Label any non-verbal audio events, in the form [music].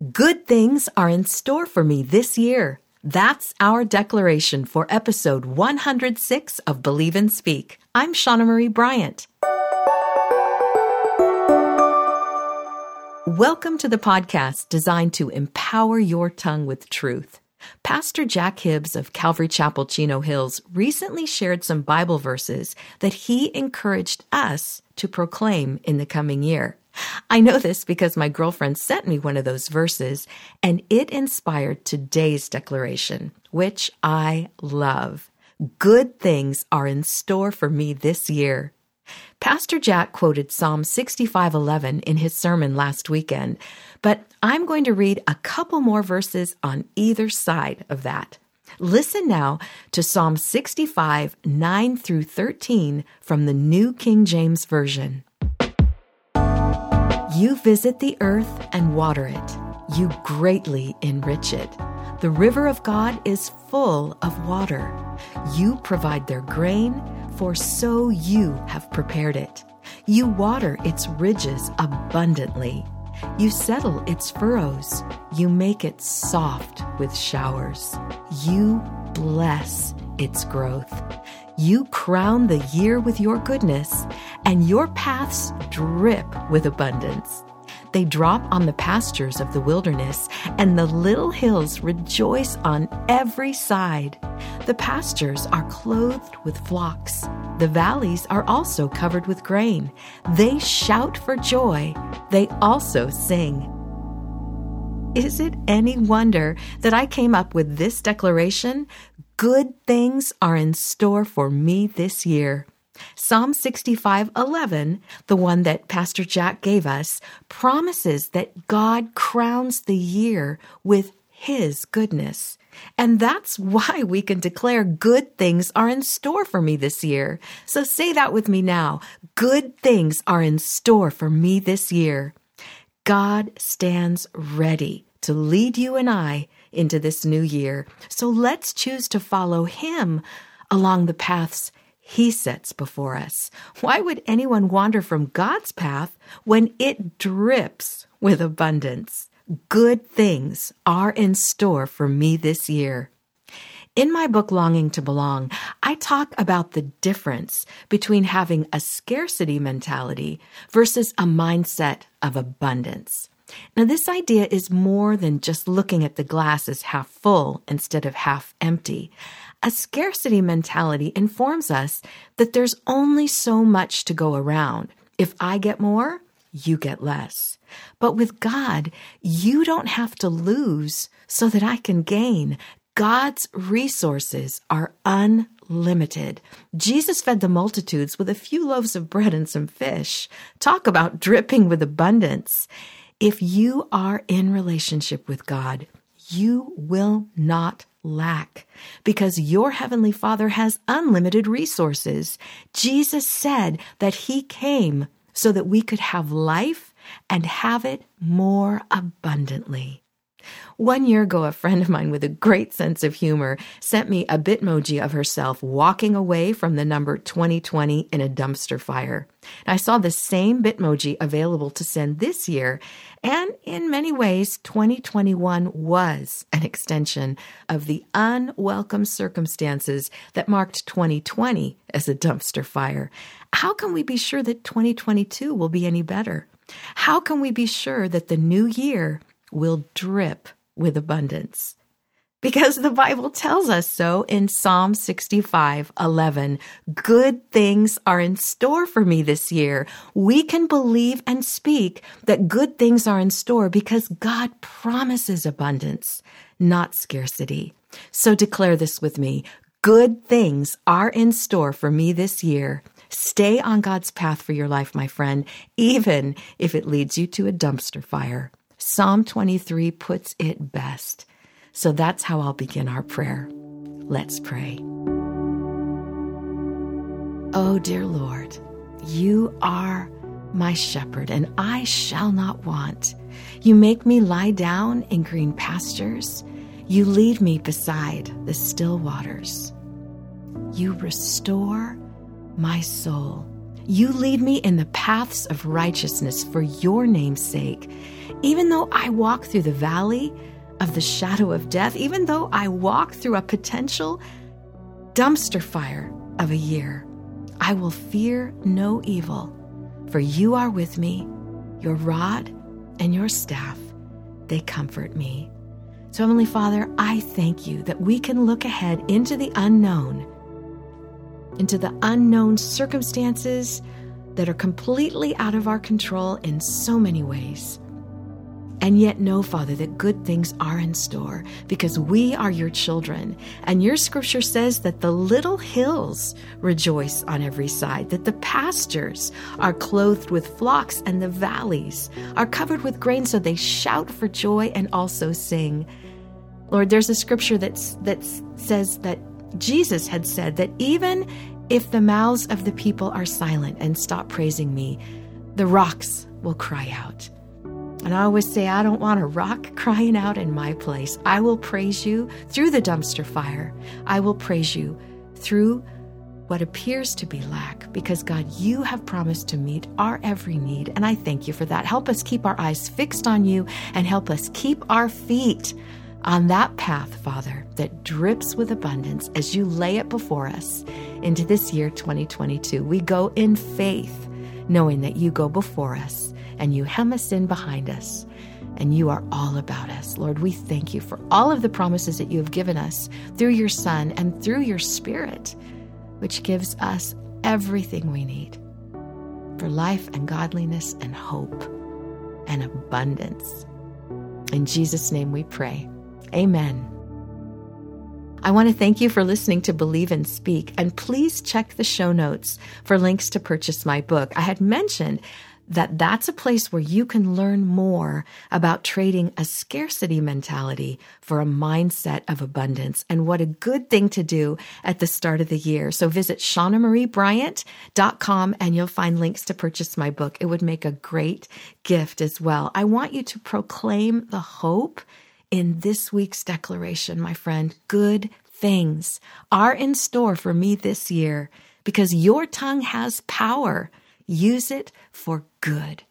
Good things are in store for me this year. That's our declaration for episode 106 of Believe and Speak. I'm Shauna Marie Bryant. Welcome to the podcast designed to empower your tongue with truth. Pastor Jack Hibbs of Calvary Chapel Chino Hills recently shared some Bible verses that he encouraged us to proclaim in the coming year. [laughs] I know this because my girlfriend sent me one of those verses, and it inspired today's declaration, which I love. Good things are in store for me this year. Pastor Jack quoted Psalm 65:11 in his sermon last weekend, but I'm going to read a couple more verses on either side of that. Listen now to Psalm 65, 9 through 13 from the New King James Version. You visit the earth and water it. You greatly enrich it. The river of God is full of water. You provide their grain, for so you have prepared it. You water its ridges abundantly. You settle its furrows. You make it soft with showers. You bless its growth. You crown the year with your goodness, and your paths drip with abundance. They drop on the pastures of the wilderness, and the little hills rejoice on every side. The pastures are clothed with flocks. The valleys are also covered with grain. They shout for joy. They also sing. Is it any wonder that I came up with this declaration? Good things are in store for me this year. Psalm 65:11, the one that Pastor Jack gave us, promises that God crowns the year with his goodness. And that's [laughs] why we can declare good things are in store for me this year. So say that with me now. Good things are in store for me this year. God stands ready to lead you and I into this new year. So let's choose to follow Him along the paths He sets before us. Why would anyone wander from God's path when it drips with abundance? Good things are in store for me this year. In my book, Longing to Belong, I talk about the difference between having a scarcity mentality versus a mindset of abundance. Now, this idea is more than just looking at the glass as half full instead of half empty. A scarcity mentality informs us that there's only so much to go around. If I get more, you get less. But with God, you don't have to lose so that I can gain. God's resources are unlimited. Jesus fed the multitudes with a few loaves of bread and some fish. Talk about dripping with abundance. If you are in relationship with God, you will not lack because your heavenly Father has unlimited resources. Jesus said that he came so that we could have life and have it more abundantly. One year ago, a friend of mine with a great sense of humor sent me a bitmoji of herself walking away from the number 2020 in a dumpster fire. I saw the same bitmoji available to send this year, and in many ways, 2021 was an extension of the unwelcome circumstances that marked 2020 as a dumpster fire. How can we be sure that 2022 will be any better? How can we be sure that the new year will drip with abundance. Because the Bible tells us so in Psalm 65 11. Good things are in store for me this year. We can believe and speak that good things are in store because God promises abundance, not scarcity. So declare this with me. Good things are in store for me this year. Stay on God's path for your life, my friend, even if it leads you to a dumpster fire. Psalm 23 puts it best. So that's how I'll begin our prayer. Let's pray. Oh, dear Lord, you are my shepherd, and I shall not want. You make me lie down in green pastures. You lead me beside the still waters. You restore my soul. You lead me in the paths of righteousness for your name's sake. Even though I walk through the valley of the shadow of death, even though I walk through a potential dumpster fire of a year, I will fear no evil, for you are with me, your rod and your staff, they comfort me. So, Heavenly Father, I thank you that we can look ahead into the unknown, into the unknown circumstances that are completely out of our control in so many ways and yet know, Father, that good things are in store because we are your children. And your scripture says that the little hills rejoice on every side, that the pastures are clothed with flocks, and the valleys are covered with grain, so they shout for joy and also sing. Lord, there's a scripture that's, that says that Jesus had said that even if the mouths of the people are silent and stop praising me, the rocks will cry out. And I always say, I don't want a rock [laughs] crying out in my place. I will praise you through the dumpster fire. I will praise you through what appears to be lack because God, you have promised to meet our every need. And I thank you for that. Help us keep our eyes fixed on you and help us keep our feet on that path, Father, that drips with abundance as you lay it before us into this year 2022. We go in faith, knowing that you go before us and you hem us in behind us, and you are all about us. Lord, we thank you for all of the promises that you have given us through your Son and through your Spirit, which gives us everything we need for life and godliness and hope and abundance. In Jesus' name we pray. Amen. I want to thank you for listening to Believe and Speak, and please check the show notes for links to purchase my book. I had mentioned that that's a place where you can learn more about trading a scarcity mentality for a mindset of abundance and what a good thing to do at the start of the year. So visit shaunamariebryant.com and you'll find links to purchase my book. It would make a great gift as well. I want you to proclaim the hope in this week's declaration, my friend. Good things are in store for me this year because your tongue has power Use it for good.